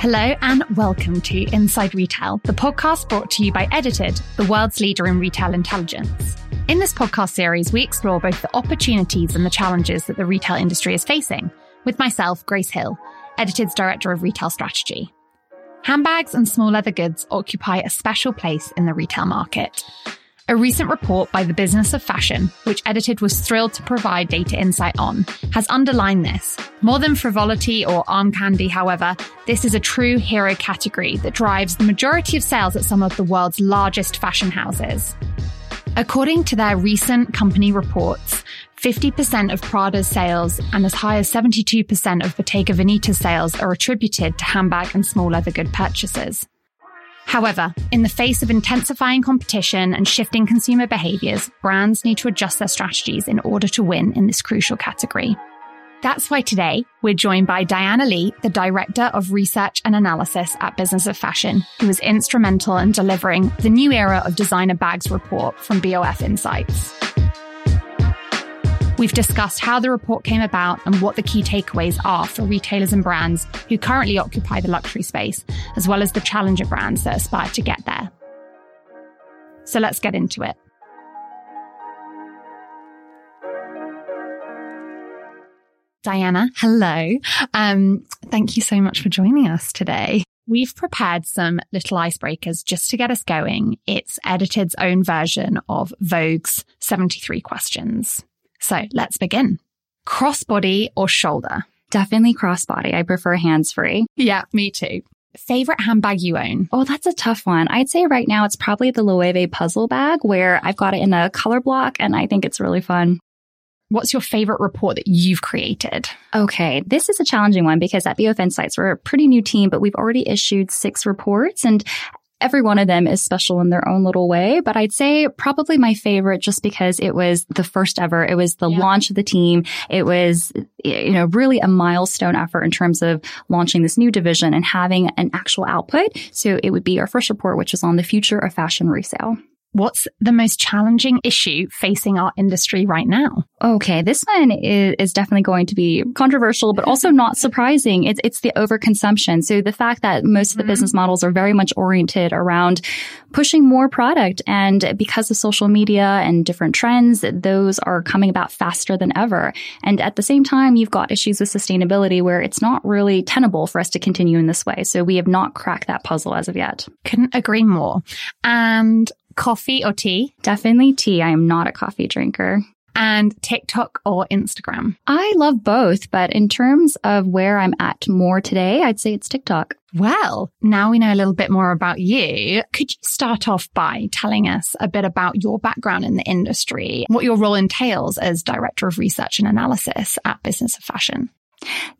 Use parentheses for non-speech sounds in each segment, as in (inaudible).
Hello and welcome to Inside Retail, the podcast brought to you by Edited, the world's leader in retail intelligence. In this podcast series, we explore both the opportunities and the challenges that the retail industry is facing, with myself, Grace Hill, Edited's Director of Retail Strategy. Handbags and small leather goods occupy a special place in the retail market. A recent report by the Business of Fashion, which Edited was thrilled to provide data insight on, has underlined this. More than frivolity or arm candy, however, this is a true hero category that drives the majority of sales at some of the world's largest fashion houses. According to their recent company reports, 50% of Prada's sales and as high as 72% of Bottega Veneta's sales are attributed to handbag and small leather good purchases. However, in the face of intensifying competition and shifting consumer behaviors, brands need to adjust their strategies in order to win in this crucial category. That's why today we're joined by Diana Lee, the Director of Research and Analysis at Business of Fashion, who was instrumental in delivering the new era of designer bags report from BOF Insights. We've discussed how the report came about and what the key takeaways are for retailers and brands who currently occupy the luxury space, as well as the challenger brands that aspire to get there. So let's get into it. Diana, hello. Um, thank you so much for joining us today. We've prepared some little icebreakers just to get us going. It's Edited's own version of Vogue's 73 questions. So let's begin. Crossbody or shoulder? Definitely crossbody. I prefer hands free. Yeah, me too. Favorite handbag you own? Oh, that's a tough one. I'd say right now it's probably the Loewe puzzle bag where I've got it in a color block and I think it's really fun. What's your favorite report that you've created? Okay, this is a challenging one because at BOF Insights, we're a pretty new team, but we've already issued six reports and every one of them is special in their own little way. But I'd say probably my favorite just because it was the first ever. It was the yeah. launch of the team. It was, you know, really a milestone effort in terms of launching this new division and having an actual output. So it would be our first report, which was on the future of fashion resale. What's the most challenging issue facing our industry right now? Okay, this one is, is definitely going to be controversial, but also not surprising. It's, it's the overconsumption. So the fact that most of the mm-hmm. business models are very much oriented around pushing more product. And because of social media and different trends, those are coming about faster than ever. And at the same time, you've got issues with sustainability where it's not really tenable for us to continue in this way. So we have not cracked that puzzle as of yet. Couldn't agree more. And coffee or tea? Definitely tea. I am not a coffee drinker. And TikTok or Instagram? I love both, but in terms of where I'm at more today, I'd say it's TikTok. Well, now we know a little bit more about you. Could you start off by telling us a bit about your background in the industry, what your role entails as Director of Research and Analysis at Business of Fashion?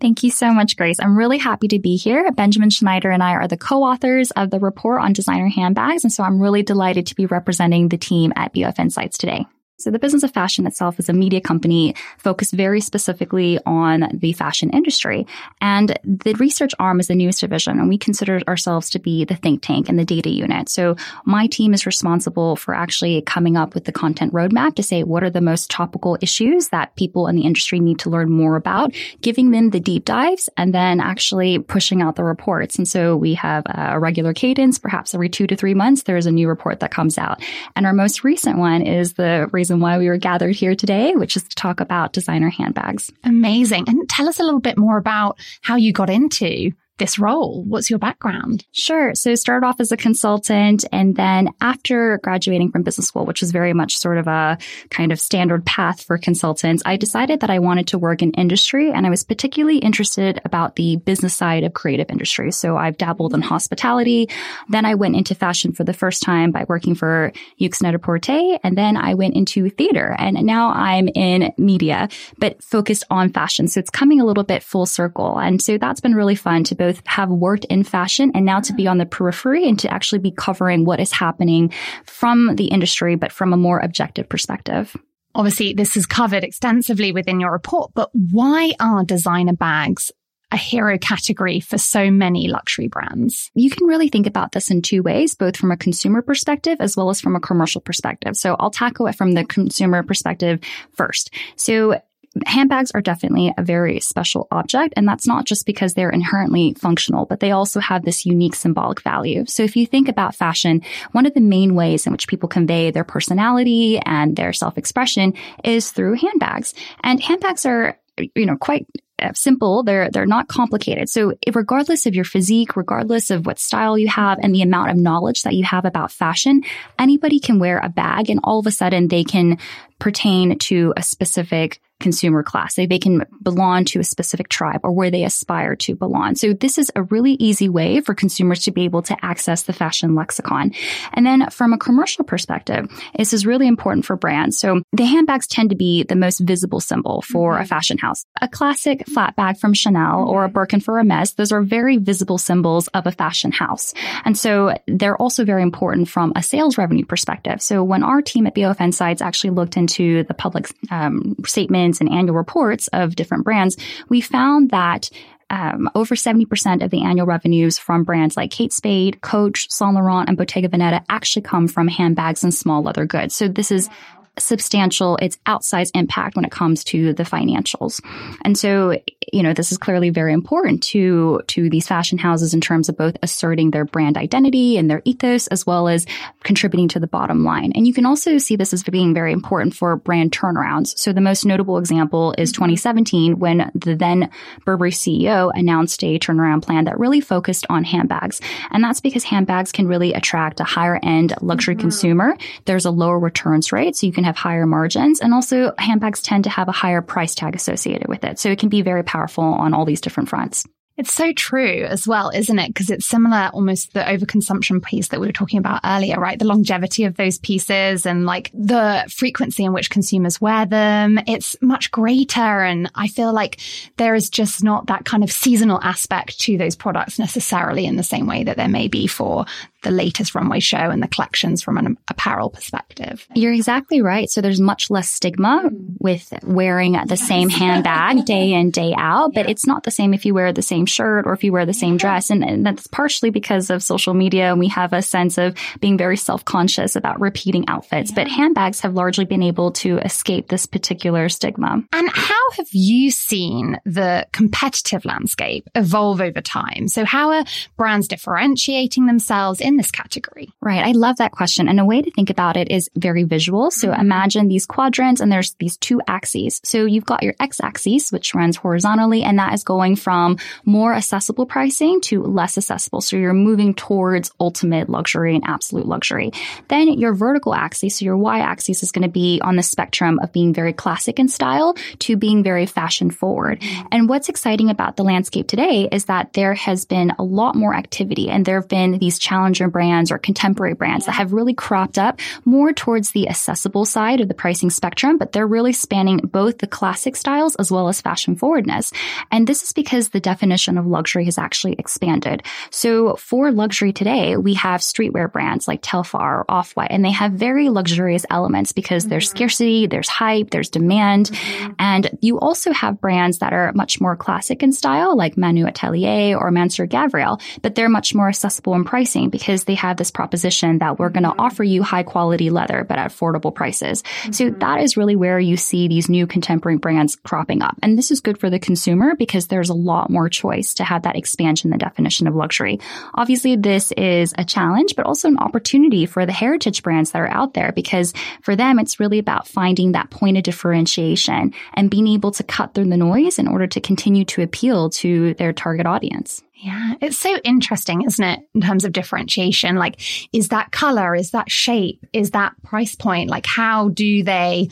Thank you so much, Grace. I'm really happy to be here. Benjamin Schneider and I are the co-authors of the report on designer handbags. And so I'm really delighted to be representing the team at BOF Insights today. So the business of fashion itself is a media company focused very specifically on the fashion industry. And the research arm is the news division, and we consider ourselves to be the think tank and the data unit. So my team is responsible for actually coming up with the content roadmap to say what are the most topical issues that people in the industry need to learn more about, giving them the deep dives, and then actually pushing out the reports. And so we have a regular cadence, perhaps every two to three months, there is a new report that comes out. And our most recent one is the why we were gathered here today, which is to talk about designer handbags. Amazing. And tell us a little bit more about how you got into this role? What's your background? Sure. So started off as a consultant and then after graduating from business school, which was very much sort of a kind of standard path for consultants, I decided that I wanted to work in industry and I was particularly interested about the business side of creative industry. So I've dabbled in hospitality. Then I went into fashion for the first time by working for Yoox Net-a-Porter. And then I went into theater and now I'm in media, but focused on fashion. So it's coming a little bit full circle. And so that's been really fun to both both have worked in fashion and now to be on the periphery and to actually be covering what is happening from the industry, but from a more objective perspective. Obviously, this is covered extensively within your report, but why are designer bags a hero category for so many luxury brands? You can really think about this in two ways, both from a consumer perspective as well as from a commercial perspective. So I'll tackle it from the consumer perspective first. So handbags are definitely a very special object. And that's not just because they're inherently functional, but they also have this unique symbolic value. So if you think about fashion, one of the main ways in which people convey their personality and their self-expression is through handbags. And handbags are you know, quite uh, simple. They're, they're not complicated. So regardless of your physique, regardless of what style you have and the amount of knowledge that you have about fashion, anybody can wear a bag and all of a sudden they can pertain to a specific consumer class. They, they can belong to a specific tribe or where they aspire to belong. So this is a really easy way for consumers to be able to access the fashion lexicon. And then from a commercial perspective, this is really important for brands. So the handbags tend to be the most visible symbol for a mm-hmm. fashion house. A classic flat bag from Chanel or a mm-hmm. Birkin for Hermes, those are very visible symbols of a fashion house. And so they're also very important from a sales revenue perspective. So when our team at BOF Insights actually looked into the public um, statement and annual reports of different brands, we found that um, over 70% of the annual revenues from brands like Kate Spade, Coach, Saint Laurent, and Bottega Veneta actually come from handbags and small leather goods. So this is substantial, it's outsized impact when it comes to the financials. And so, you know, this is clearly very important to, to these fashion houses in terms of both asserting their brand identity and their ethos, as well as contributing to the bottom line. And you can also see this as being very important for brand turnarounds. So the most notable example is 2017 when the then Burberry CEO announced a turnaround plan that really focused on handbags. And that's because handbags can really attract a higher end luxury mm-hmm. consumer. There's a lower returns rate. So you can have higher margins. And also handbags tend to have a higher price tag associated with it. So it can be very powerful on all these different fronts. It's so true as well, isn't it? Because it's similar almost the overconsumption piece that we were talking about earlier, right? The longevity of those pieces and like the frequency in which consumers wear them. It's much greater. And I feel like there is just not that kind of seasonal aspect to those products necessarily in the same way that there may be for the latest runway show and the collections from an apparel perspective. You're exactly right. So there's much less stigma with wearing the same handbag (laughs) day in, day out, but it's not the same if you wear the same shirt or if you wear the same dress. And, and that's partially because of social media and we have a sense of being very self-conscious about repeating outfits, but handbags have largely been able to escape this particular stigma. And how have you seen the competitive landscape evolve over time? So how are brands differentiating themselves in this category? Right. I love that question. And a way to think about it is very visual. So mm-hmm. imagine these quadrants and there's these two axes. So you've got your x axis, which runs horizontally, and that is going from more accessible pricing to less accessible. So you're moving towards ultimate luxury and absolute luxury. Then your vertical axis, so your y axis is going to be on the spectrum of being very classic in style to being very fashion forward. Mm-hmm. And what's exciting about the landscape today is that there has been a lot more activity and there have been these challenges brands or contemporary brands that have really cropped up more towards the accessible side of the pricing spectrum, but they're really spanning both the classic styles as well as fashion forwardness. And this is because the definition of luxury has actually expanded. So for luxury today, we have streetwear brands like Telfar or Off-White, and they have very luxurious elements because mm-hmm. there's scarcity, there's hype, there's demand. Mm-hmm. And you also have brands that are much more classic in style, like Manu Atelier or Mansur Gavriel, but they're much more accessible in pricing because because they have this proposition that we're going to mm-hmm. offer you high quality leather, but at affordable prices. Mm-hmm. So that is really where you see these new contemporary brands cropping up. And this is good for the consumer because there's a lot more choice to have that expansion, the definition of luxury. Obviously, this is a challenge, but also an opportunity for the heritage brands that are out there because for them, it's really about finding that point of differentiation and being able to cut through the noise in order to continue to appeal to their target audience. Yeah, it's so interesting, isn't it? In terms of differentiation, like, is that color? Is that shape? Is that price point? Like, how do they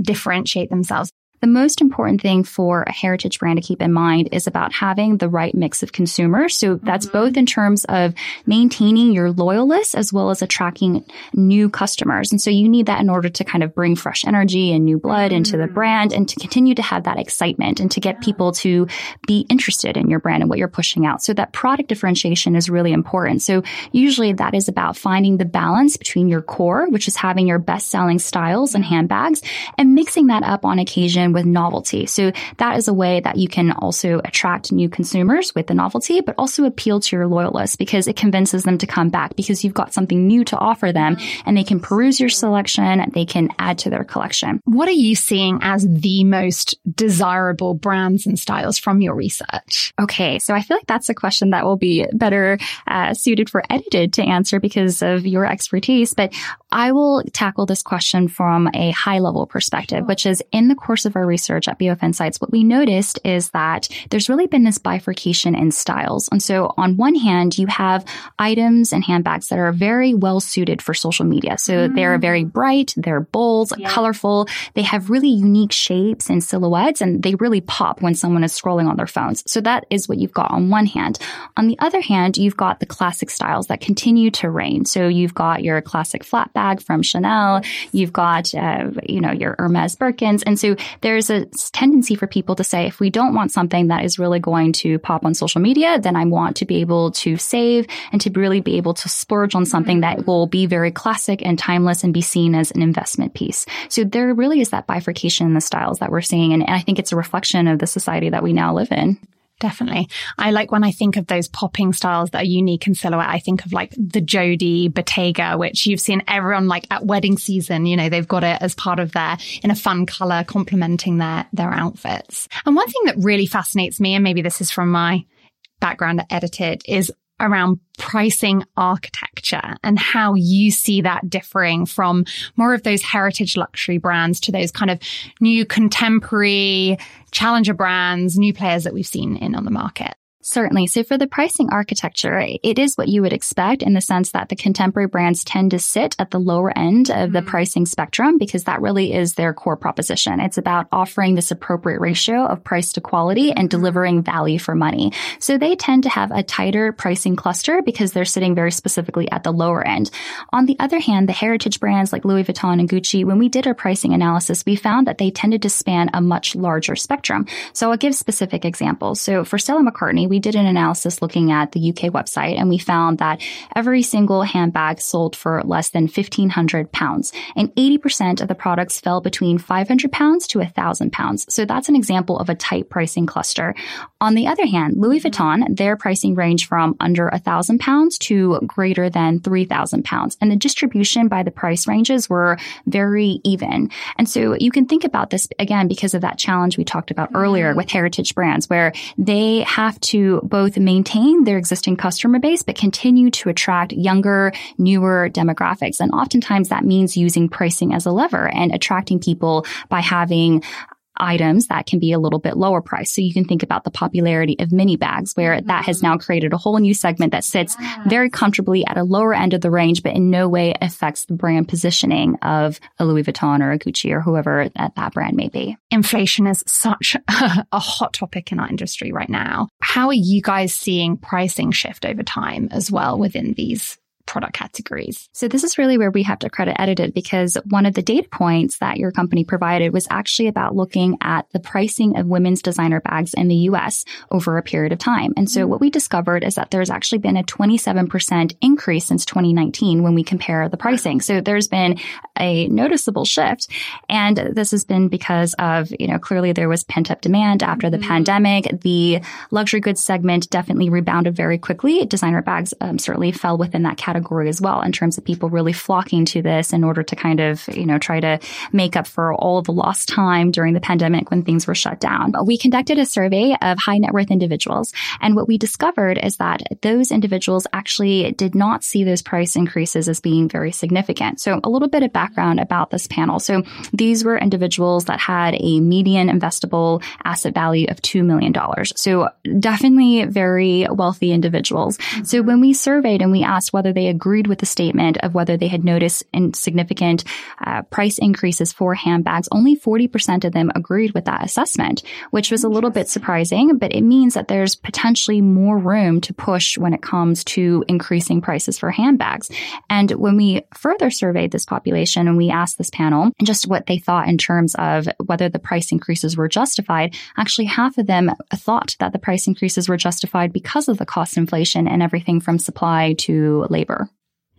differentiate themselves? The most important thing for a heritage brand to keep in mind is about having the right mix of consumers. So that's mm-hmm. both in terms of maintaining your loyalists as well as attracting new customers. And so you need that in order to kind of bring fresh energy and new blood mm-hmm. into the mm-hmm. brand and to continue to have that excitement and to get people to be interested in your brand and what you're pushing out. So that product differentiation is really important. So usually that is about finding the balance between your core, which is having your best selling styles and handbags and mixing that up on occasion with novelty. So that is a way that you can also attract new consumers with the novelty, but also appeal to your loyalists because it convinces them to come back because you've got something new to offer them and they can peruse your selection. They can add to their collection. What are you seeing as the most desirable brands and styles from your research? Okay. So I feel like that's a question that will be better uh, suited for edited to answer because of your expertise. But I will tackle this question from a high level perspective, which is in the course of our research at BOF Insights, what we noticed is that there's really been this bifurcation in styles. And so on one hand, you have items and handbags that are very well suited for social media. So mm. they're very bright, they're bold, yeah. colorful. They have really unique shapes and silhouettes and they really pop when someone is scrolling on their phones. So that is what you've got on one hand. On the other hand, you've got the classic styles that continue to reign. So you've got your classic flat bag bag from Chanel. You've got, uh, you know, your Hermes Birkins. And so there's a tendency for people to say, if we don't want something that is really going to pop on social media, then I want to be able to save and to really be able to splurge on something that mm-hmm. will be very classic and timeless and be seen as an investment piece. So there really is that bifurcation in the styles that we're seeing. And, and I think it's a reflection of the society that we now live in. Definitely. I like when I think of those popping styles that are unique in silhouette, I think of like the Jodie Bottega, which you've seen everyone like at wedding season, you know, they've got it as part of their in a fun color complementing their, their outfits. And one thing that really fascinates me, and maybe this is from my background at Edited, is around pricing architecture and how you see that differing from more of those heritage luxury brands to those kind of new contemporary challenger brands, new players that we've seen in on the market. Certainly. So for the pricing architecture, it is what you would expect in the sense that the contemporary brands tend to sit at the lower end of the mm-hmm. pricing spectrum because that really is their core proposition. It's about offering this appropriate ratio of price to quality and mm-hmm. delivering value for money. So they tend to have a tighter pricing cluster because they're sitting very specifically at the lower end. On the other hand, the heritage brands like Louis Vuitton and Gucci, when we did our pricing analysis, we found that they tended to span a much larger spectrum. So I'll give specific examples. So for Stella McCartney, we did an analysis looking at the UK website and we found that every single handbag sold for less than 1500 pounds and 80% of the products fell between 500 pounds to 1000 pounds. So that's an example of a tight pricing cluster. On the other hand, Louis mm-hmm. Vuitton, their pricing range from under 1000 pounds to greater than 3000 pounds and the distribution by the price ranges were very even. And so you can think about this again because of that challenge we talked about earlier mm-hmm. with heritage brands where they have to both maintain their existing customer base, but continue to attract younger, newer demographics. And oftentimes that means using pricing as a lever and attracting people by having items that can be a little bit lower price. So you can think about the popularity of mini bags where mm-hmm. that has now created a whole new segment that sits very comfortably at a lower end of the range, but in no way affects the brand positioning of a Louis Vuitton or a Gucci or whoever that, that brand may be. Inflation is such (laughs) a hot topic in our industry right now. How are you guys seeing pricing shift over time as well within these product categories. So this is really where we have to credit edited because one of the data points that your company provided was actually about looking at the pricing of women's designer bags in the US over a period of time. And so what we discovered is that there's actually been a 27% increase since 2019 when we compare the pricing. So there's been a noticeable shift. And this has been because of, you know, clearly there was pent up demand after the mm-hmm. pandemic. The luxury goods segment definitely rebounded very quickly. Designer bags um, certainly fell within that category category as well in terms of people really flocking to this in order to kind of, you know, try to make up for all the lost time during the pandemic when things were shut down. But we conducted a survey of high net worth individuals. And what we discovered is that those individuals actually did not see those price increases as being very significant. So a little bit of background about this panel. So these were individuals that had a median investable asset value of $2 million. So definitely very wealthy individuals. So when we surveyed and we asked whether they they agreed with the statement of whether they had noticed significant uh, price increases for handbags. Only 40% of them agreed with that assessment, which was a little bit surprising, but it means that there's potentially more room to push when it comes to increasing prices for handbags. And when we further surveyed this population and we asked this panel just what they thought in terms of whether the price increases were justified, actually half of them thought that the price increases were justified because of the cost inflation and everything from supply to labor.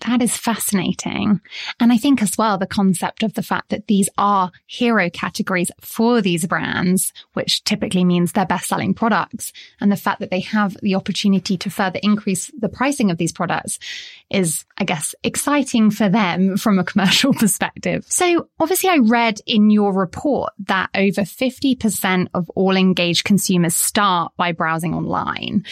That is fascinating. And I think as well, the concept of the fact that these are hero categories for these brands, which typically means their best selling products and the fact that they have the opportunity to further increase the pricing of these products is, I guess, exciting for them from a commercial (laughs) perspective. So obviously I read in your report that over 50% of all engaged consumers start by browsing online.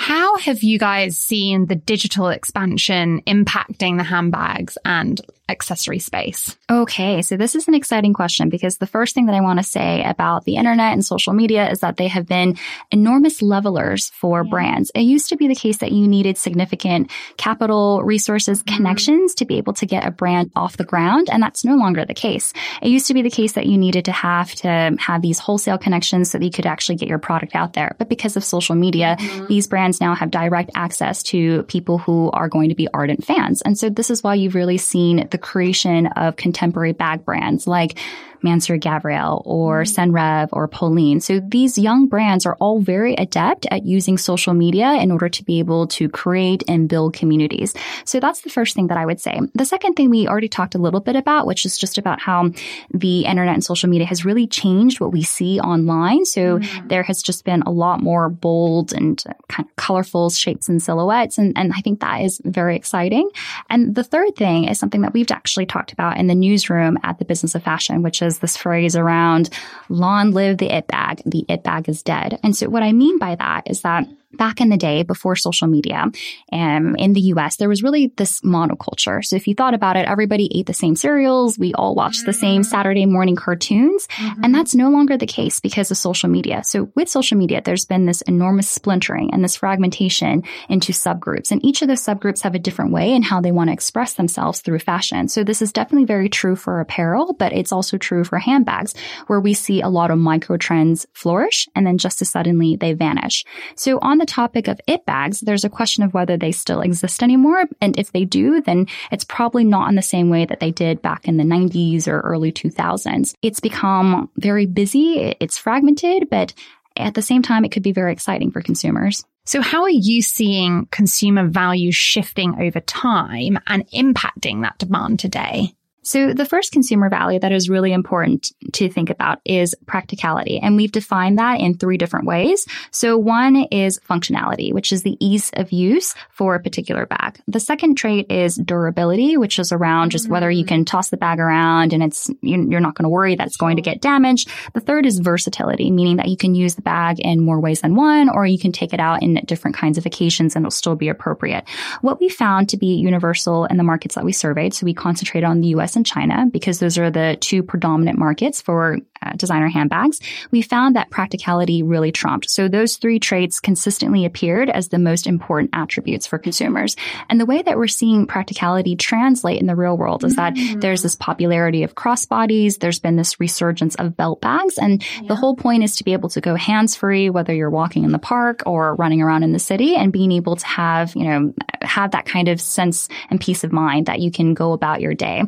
How have you guys seen the digital expansion impacting the handbags and accessory space? Okay, so this is an exciting question because the first thing that I want to say about the internet and social media is that they have been enormous levelers for yeah. brands. It used to be the case that you needed significant capital, resources, mm-hmm. connections to be able to get a brand off the ground, and that's no longer the case. It used to be the case that you needed to have to have these wholesale connections so that you could actually get your product out there. But because of social media, mm-hmm. these brands brands now have direct access to people who are going to be ardent fans. And so this is why you've really seen the creation of contemporary bag brands like Mansur Gavriel or mm-hmm. Senreve or Polène. So these young brands are all very adept at using social media in order to be able to create and build communities. So that's the first thing that I would say. The second thing we already talked a little bit about, which is just about how the internet and social media has really changed what we see online. So mm-hmm. there has just been a lot more bold and kind of colorful shapes and silhouettes. And, and I think that is very exciting. And the third thing is something that we've actually talked about in the newsroom at the Business of Fashion, which is is this phrase around long live the it bag. The it bag is dead. And so what I mean by that is that back in the day before social media um, in the US, there was really this monoculture. So if you thought about it, everybody ate the same cereals. We all watched the same mm-hmm. Saturday morning cartoons. Mm-hmm. And that's no longer the case because of social media. So with social media, there's been this enormous splintering and this fragmentation into subgroups. And each of those subgroups have a different way in how they want to express themselves through fashion. So this is definitely very true for apparel, but it's also true for handbags where we see a lot of micro trends flourish and then just as suddenly they vanish. So on the topic of it bags, there's a question of whether they still exist anymore. And if they do, then it's probably not in the same way that they did back in the 90s or early 2000s. It's become very busy. It's fragmented, but at the same time, it could be very exciting for consumers. So how are you seeing consumer value shifting over time and impacting that demand today? So the first consumer value that is really important to think about is practicality. And we've defined that in three different ways. So one is functionality, which is the ease of use for a particular bag. The second trait is durability, which is around just whether you mm-hmm. can toss the bag around and it's, you're not going to worry that it's going to get damaged. The third is versatility, meaning that you can use the bag in more ways than one, or you can take it out in different kinds of occasions and it'll still be appropriate. What we found to be universal in the markets that we surveyed, so we concentrated on the US and China, because those are the two predominant markets for uh, designer handbags, we found that practicality really trumped. So those three traits consistently appeared as the most important attributes for consumers. And the way that we're seeing practicality translate in the real world is that mm-hmm. there's this popularity of crossbodies. There's been this resurgence of belt bags. And yeah. the whole point is to be able to go hands free, whether you're walking in the park or running around in the city and being able to have, you know, have that kind of sense and peace of mind that you can go about your day.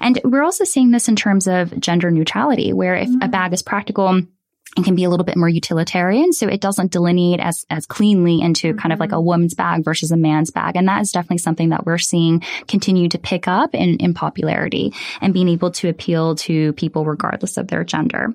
And we're also seeing this in terms of gender neutrality, where if a bag is practical, and can be a little bit more utilitarian. So it doesn't delineate as, as cleanly into kind of like a mm-hmm. woman's bag versus a man's bag. And that is definitely something that we're seeing continue to pick up in, in popularity and being able to appeal to people regardless of their gender.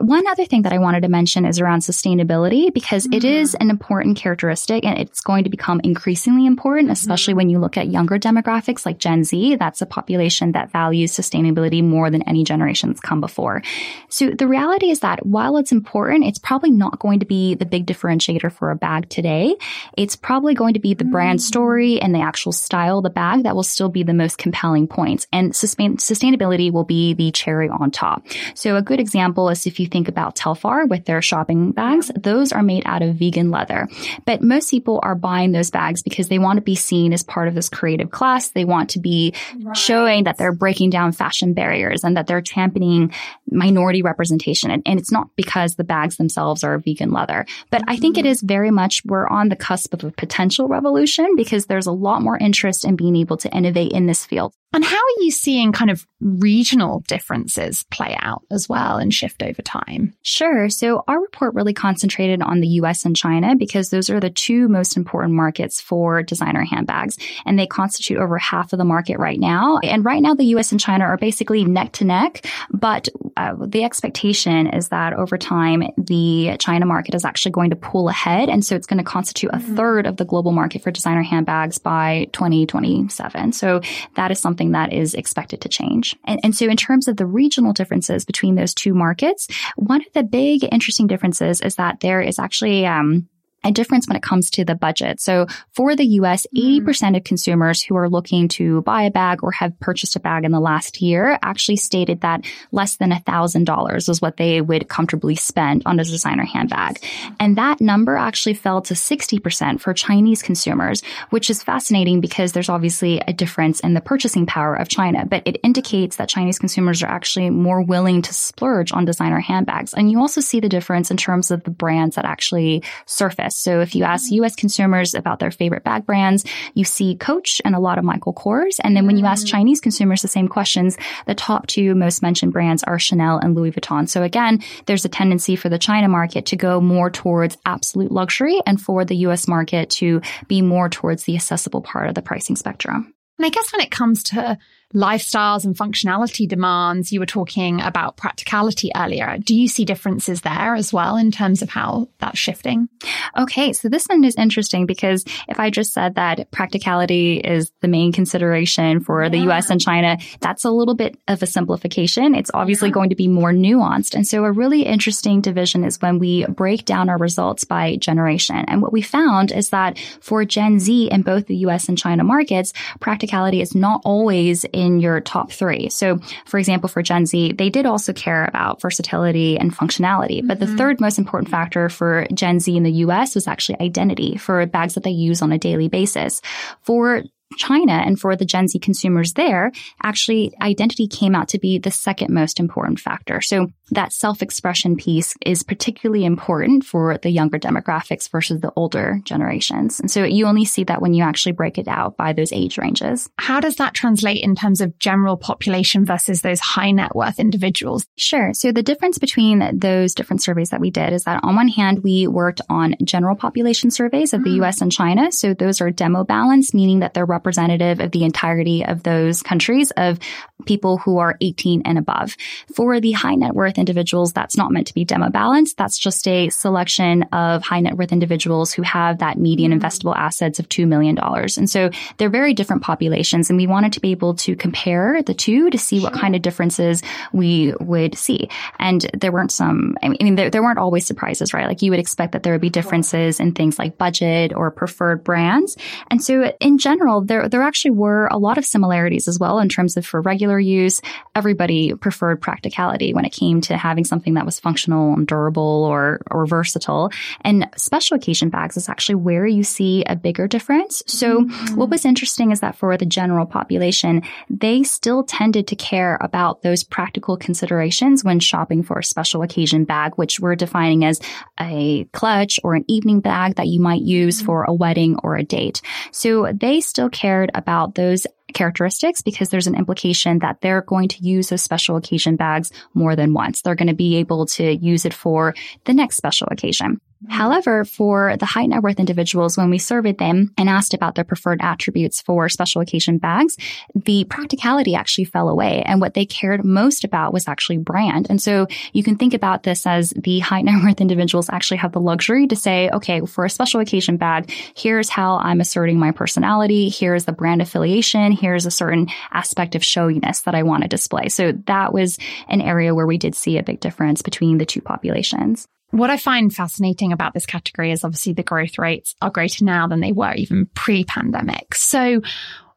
One other thing that I wanted to mention is around sustainability because mm-hmm. it is an important characteristic and it's going to become increasingly important, especially mm-hmm. when you look at younger demographics like Gen Z. That's a population that values sustainability more than any generation that's come before. So the reality is that while it's important, it's probably not going to be the big differentiator for a bag today. It's probably going to be the mm-hmm. brand story and the actual style of the bag that will still be the most compelling points. And sustain- sustainability will be the cherry on top. So a good example is if you think about Telfar with their shopping bags, those are made out of vegan leather. But most people are buying those bags because they want to be seen as part of this creative class. They want to be right. showing that they're breaking down fashion barriers and that they're championing minority representation. And, and, it's not because the bags themselves are vegan leather, but I think it mm-hmm. very much we're on the cusp of a potential revolution because there's a lot more interest in being able to innovate in this field. And how are you seeing kind of regional differences play out as well and shift over time? Sure. So our report really concentrated on the US and China because those are the two most important markets for designer handbags. And they constitute over half of the market right now. And right now, the US and China are basically neck to neck. But uh, the expectation is that over time, the China market is actually going to pull ahead. And so it's going to constitute a mm-hmm. third of the global market for designer handbags by 2027. So that is something that is expected to change. And, and so in terms of the regional differences between those two markets, one of the big interesting differences is that there is actually, um, a difference when it comes to the budget. So for the US, 80% mm. of consumers who are looking to buy a bag or have purchased a bag in the last year actually stated that less than $1,000 is what they would comfortably spend on a designer handbag. And that number actually fell to 60% for Chinese consumers, which is fascinating because there's obviously a difference in the purchasing power of China, but it indicates that Chinese consumers are actually more willing to splurge on designer handbags. And you also see the difference in terms of the brands that actually surface so if you ask US consumers about their favorite bag brands, you see Coach and a lot of Michael Kors. And then when you ask mm. Chinese consumers the same questions, the top two most mentioned brands are Chanel and Louis Vuitton. So again, there's a tendency for the China market to go more towards absolute luxury and for the US market to be more towards the accessible part of the pricing spectrum. And I guess when it comes to lifestyles and functionality demands, you were talking about practicality earlier. Do you see differences there as well in terms of how that's shifting? Okay, so this one is interesting because if I just said that practicality is the main consideration for yeah. the US and China, that's a little bit of a simplification. It's obviously yeah. going to be more nuanced. And so a really interesting division is when we break down our results by generation. And what we found is that for Gen Z in both the US and China markets, practicality is not always in your top three. So, for example, for Gen Z, they did also care about versatility and functionality. But mm-hmm. the third most important factor for Gen Z in the US was actually identity for bags that they use on a daily basis. For China and for the Gen Z consumers there, actually identity came out to be the second most important factor. So that self-expression piece is particularly important for the younger demographics versus the older generations. And so you only see that when you actually break it out by those age ranges. How does that translate in terms of general population versus those high net worth individuals? Sure. So the difference between those different surveys that we did is that on one hand, we worked on general population surveys of the mm. US and China. So those are demo balance, meaning that they're representative of the entirety of those countries of people who are 18 and above. For the high net worth individuals, that's not meant to be demo balanced. That's just a selection of high net worth individuals who have that median mm-hmm. investable assets of $2 million. And so they're very different populations. And we wanted to be able to compare the two to see what kind of differences we would see. And there weren't some, I mean, there, there weren't always surprises, right? Like you would expect that there would be differences in things like budget or preferred brands. And so in general, there, there actually were a lot of similarities as well in terms of for regular use, everybody preferred practicality when it came to having something that was functional and durable or, or versatile. And special occasion bags is actually where you see a bigger difference. So mm-hmm. what was interesting is that for the general population, they still tended to care about those practical considerations when shopping for a special occasion bag, which we're defining as a clutch or an evening bag that you might use mm-hmm. for a wedding or a date. So they still cared about those characteristics because there's an implication that they're going to use those special occasion bags more than once. They're going to be able to use it for the next special occasion. Mm-hmm. However, for the high net worth individuals, when we surveyed them and asked about their preferred attributes for special occasion bags, the practicality actually fell away. And what they cared most about was actually brand. And so you can think about this as the high (laughs) net worth individuals actually have the luxury to say, okay, for a special occasion bag, here's how I'm asserting my personality. Here's the brand affiliation. Here's a certain aspect of showiness that I want to display. So that was an area where we did see a big difference between the two populations. What I find fascinating about this category is obviously the growth rates are greater now than they were even pre pandemic. So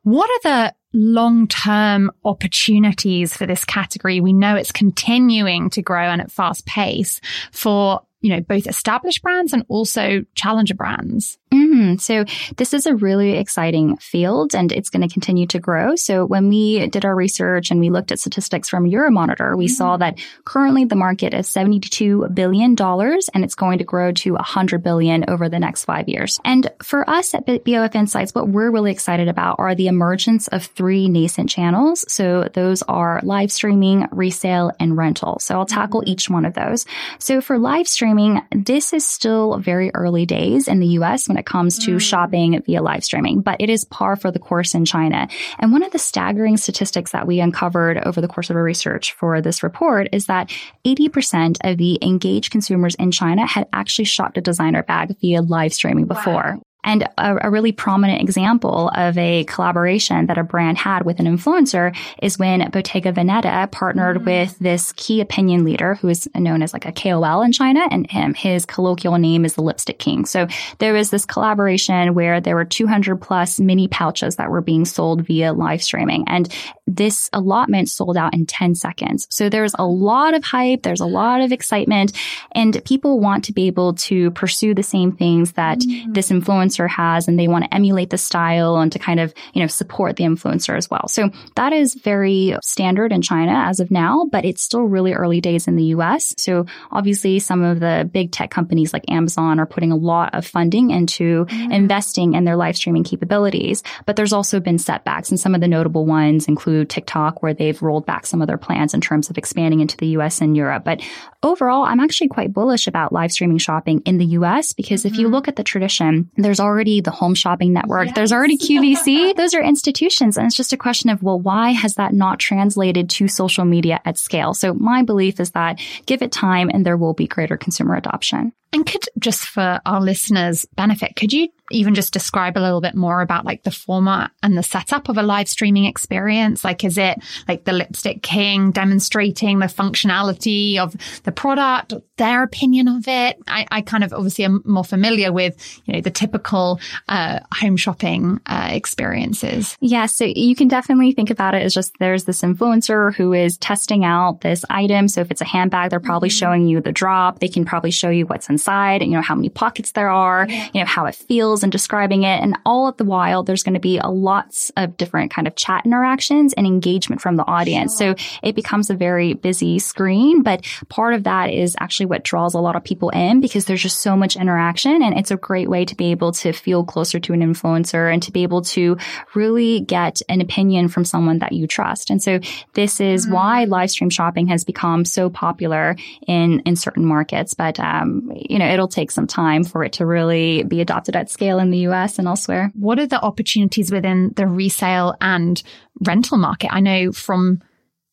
what are the long term opportunities for this category? We know it's continuing to grow and at fast pace for you know, both established brands and also challenger brands? Mm, Mm-hmm. So this is a really exciting field and it's going to continue to grow. So when we did our research and we looked at statistics from Euromonitor, we mm-hmm. saw that currently the market is $72 billion and it's going to grow to 100 billion over the next five years. And for us at BOF Insights, what we're really excited about are the emergence of three nascent channels. So those are live streaming, resale, and rental. So I'll tackle mm-hmm. each one of those. So for live streaming, this is still very early days in the US when it comes to mm. shopping via live streaming, but it is par for the course in China. And one of the staggering statistics that we uncovered over the course of our research for this report is that 80% of the engaged consumers in China had actually shopped a designer bag via live streaming before. Wow. And a, a, really prominent example of a collaboration that a brand had with an influencer is when Bottega Veneta partnered mm-hmm. with this key opinion leader who is known as like a KOL in China and him, his colloquial name is the Lipstick King. So there was this collaboration where there were 200 plus mini pouches that were being sold via live streaming. And this allotment sold out in 10 seconds. So there's a lot of hype. There's a lot of excitement and people want to be able to pursue the same things that mm-hmm. this influencer influencer has and they want to emulate the style and to kind of, you know, support the influencer as well. So that is very standard in China as of now, but it's still really early days in the US. So obviously some of the big tech companies like Amazon are putting a lot of funding into mm. investing in their live streaming capabilities, but there's also been setbacks and some of the notable ones include TikTok where they've rolled back some of their plans in terms of expanding into the US and Europe. But overall, I'm actually quite bullish about live streaming shopping in the US because mm-hmm. if you mm-hmm. look at the tradition, there's already the home shopping network. Yes. There's already (laughs) QVC. Those are institutions. And it's just a question of, well, why has that not translated to social media at scale? So my belief is that give it time and there will be greater consumer adoption. And could just for our listeners benefit, could you even just describe a little bit more about like the format and the setup of a live streaming experience? Like, is it like the lipstick king demonstrating the functionality of the product, their opinion of it? I, I kind of obviously am more familiar with, you know, the typical uh, home shopping uh, experiences. Yeah. So you can definitely think about it as just there's this influencer who is testing out this item. So if it's a handbag, they're probably mm-hmm. showing you the drop. They can probably show you what's inside inside, you know, how many pockets there are, you know, how it feels and describing it. And all at the while, there's going to be a lots of different kind of chat interactions and engagement from the audience. Sure. So it becomes a very busy screen, but part of that is actually what draws a lot of people in because there's just so much interaction and it's a great way to be able to feel closer to an influencer and to be able to really get an opinion from someone that you trust. And so this is mm-hmm. why live stream shopping has become so popular in, in certain markets. But, um, you know, it'll take some time for it to really be adopted at scale in the US and elsewhere. What are the opportunities within the resale and rental market? I know from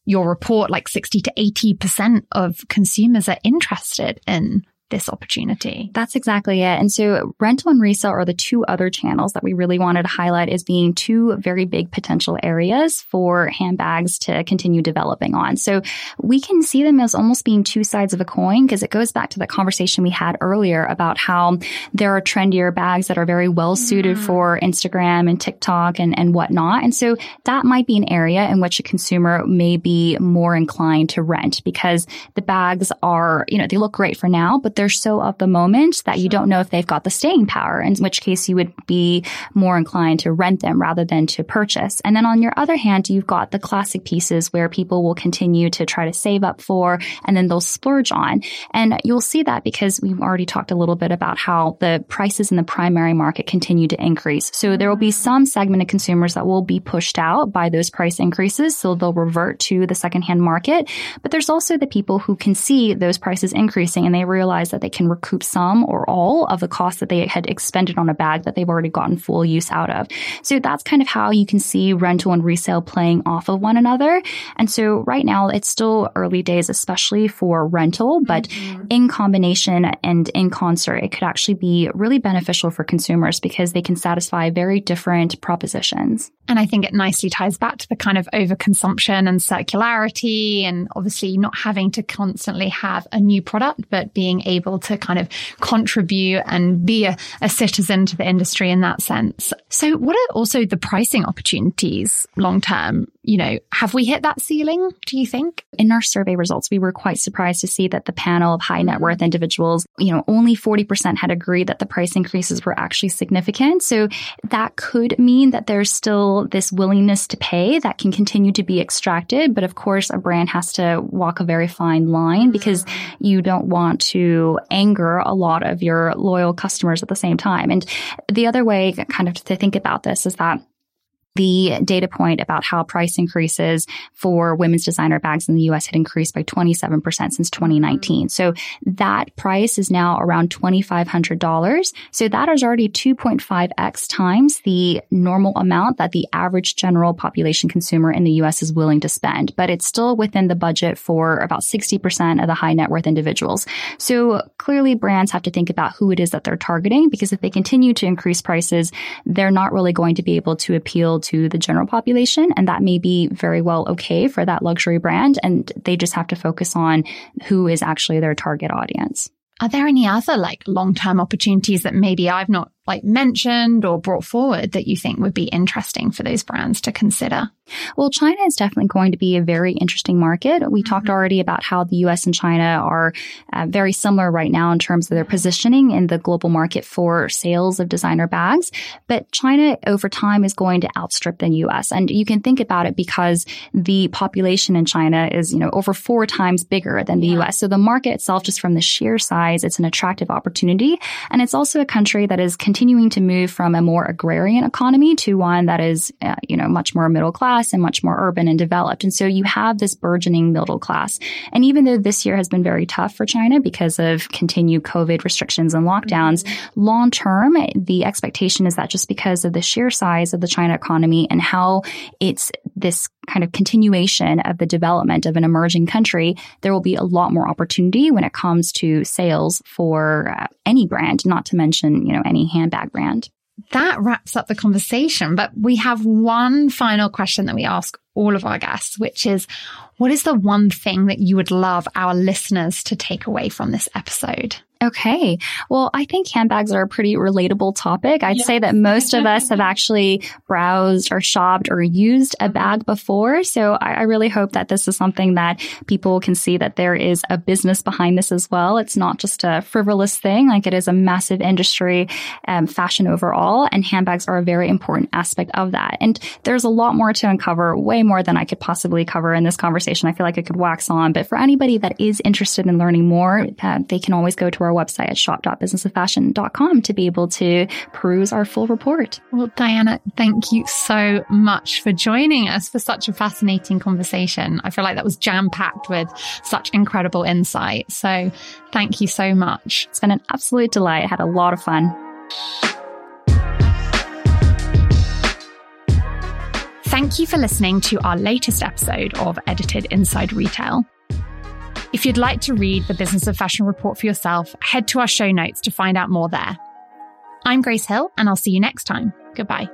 your report, like 60 to 80% of consumers are interested in this opportunity. That's exactly it. And so rental and resale are the two other channels that we really wanted to highlight as being two very big potential areas for handbags to continue developing on. So we can see them as almost being two sides of a coin because it goes back to the conversation we had earlier about how there are trendier bags that are very well suited mm. for Instagram and TikTok and, and whatnot. And so that might be an area in which a consumer may be more inclined to rent because the bags are, you know, they look great for now, but they're so of the moment that you don't know if they've got the staying power, in which case you would be more inclined to rent them rather than to purchase. And then on your other hand, you've got the classic pieces where people will continue to try to save up for and then they'll splurge on. And you'll see that because we've already talked a little bit about how the prices in the primary market continue to increase. So there will be mm-hmm. some segment of consumers that will be pushed out by those price increases. So they'll revert to the secondhand market. But there's also the people who can see those prices increasing and they realize realize that they can recoup some or all of the cost that they had expended on a bag that they've already gotten full use out of. So that's kind of how you can see rental and resale playing off of one another. And so right now it's still early days, especially for rental, but mm-hmm. in combination and in concert, it could actually be really beneficial for consumers because they can satisfy very different propositions. And I think it nicely ties back to the kind of overconsumption and circularity and obviously not having to constantly have a new product, but being able to kind of contribute and be a, a citizen to the industry in that sense. So what are also the pricing opportunities long term? You know, have we hit that ceiling, do you think? In our survey results, we were quite surprised to see that the panel of high net mm-hmm. worth individuals, you know, only 40% had agreed that the price increases were actually significant. So that could mean that there's still this willingness to pay that can continue to be extracted. But of course, a brand has to walk a very fine line because mm-hmm. you don't want to anger a lot of your loyal customers at the same time. And the other way kind of to think about this is that the data point about how price increases for women's designer bags in the US had increased by 27% since 2019. Mm-hmm. So that price is now around $2,500. So that is already 2.5x times the normal amount that the average general population consumer in the US is willing to spend. But it's still within the budget for about 60% of the high net worth individuals. So clearly brands have to think about who it is that they're targeting because if they continue to increase prices, they're not really going to be able to appeal to the general population. And that may be very well okay for that luxury brand. And they just have to focus on who is actually their target audience. Are there any other like long term opportunities that maybe I've not like mentioned or brought forward that you think would be interesting for those brands to consider? Well, China is definitely going to be a very interesting market. We mm-hmm. talked already about how the US and China are uh, very similar right now in terms of their positioning in the global market for sales of designer bags. But China over time is going to outstrip the US. And you can think about it because the population in China is, you know, over four times bigger than the yeah. US. So the market itself, just from the sheer size, it's an attractive opportunity. And it's also a country that is continuing continuing to move from a more agrarian economy to one that is, uh, you know, much more middle class and much more urban and developed. And so you have this burgeoning middle class. And even though this year has been very tough for China because of continued COVID restrictions and lockdowns, mm-hmm. long term, the expectation is that just because of the sheer size of the China economy and how it's this kind of continuation of the development of an emerging country, there will be a lot more opportunity when it comes to sales for uh, any brand, not to mention, you know, any handbag brand. That wraps up the conversation, but we have one final question that we ask all of our guests, which is what is the one thing that you would love our listeners to take away from this episode? Okay. Well, I think handbags are a pretty relatable topic. I'd yes. say that most of us have (laughs) actually browsed or shopped or used a bag before. So I, I, really hope that this is something that people can see that there is a business behind this as well. It's not just a frivolous thing. Like it is a massive industry, um, fashion overall, and handbags are a very important aspect of that. And there's a lot more to uncover, way more than I could possibly cover in this conversation. I feel like I could wax on, but for anybody that is interested in learning more, uh, they can always go to our our website at shop.businessoffashion.com to be able to peruse our full report. Well, Diana, thank you so much for joining us for such a fascinating conversation. I feel like that was jam packed with such incredible insight. So thank you so much. It's been an absolute delight. I had a lot of fun. Thank you for listening to our latest episode of Edited Inside Retail. If you'd like to read the Business of Fashion report for yourself, head to our show notes to find out more there. I'm Grace Hill, and I'll see you next time. Goodbye.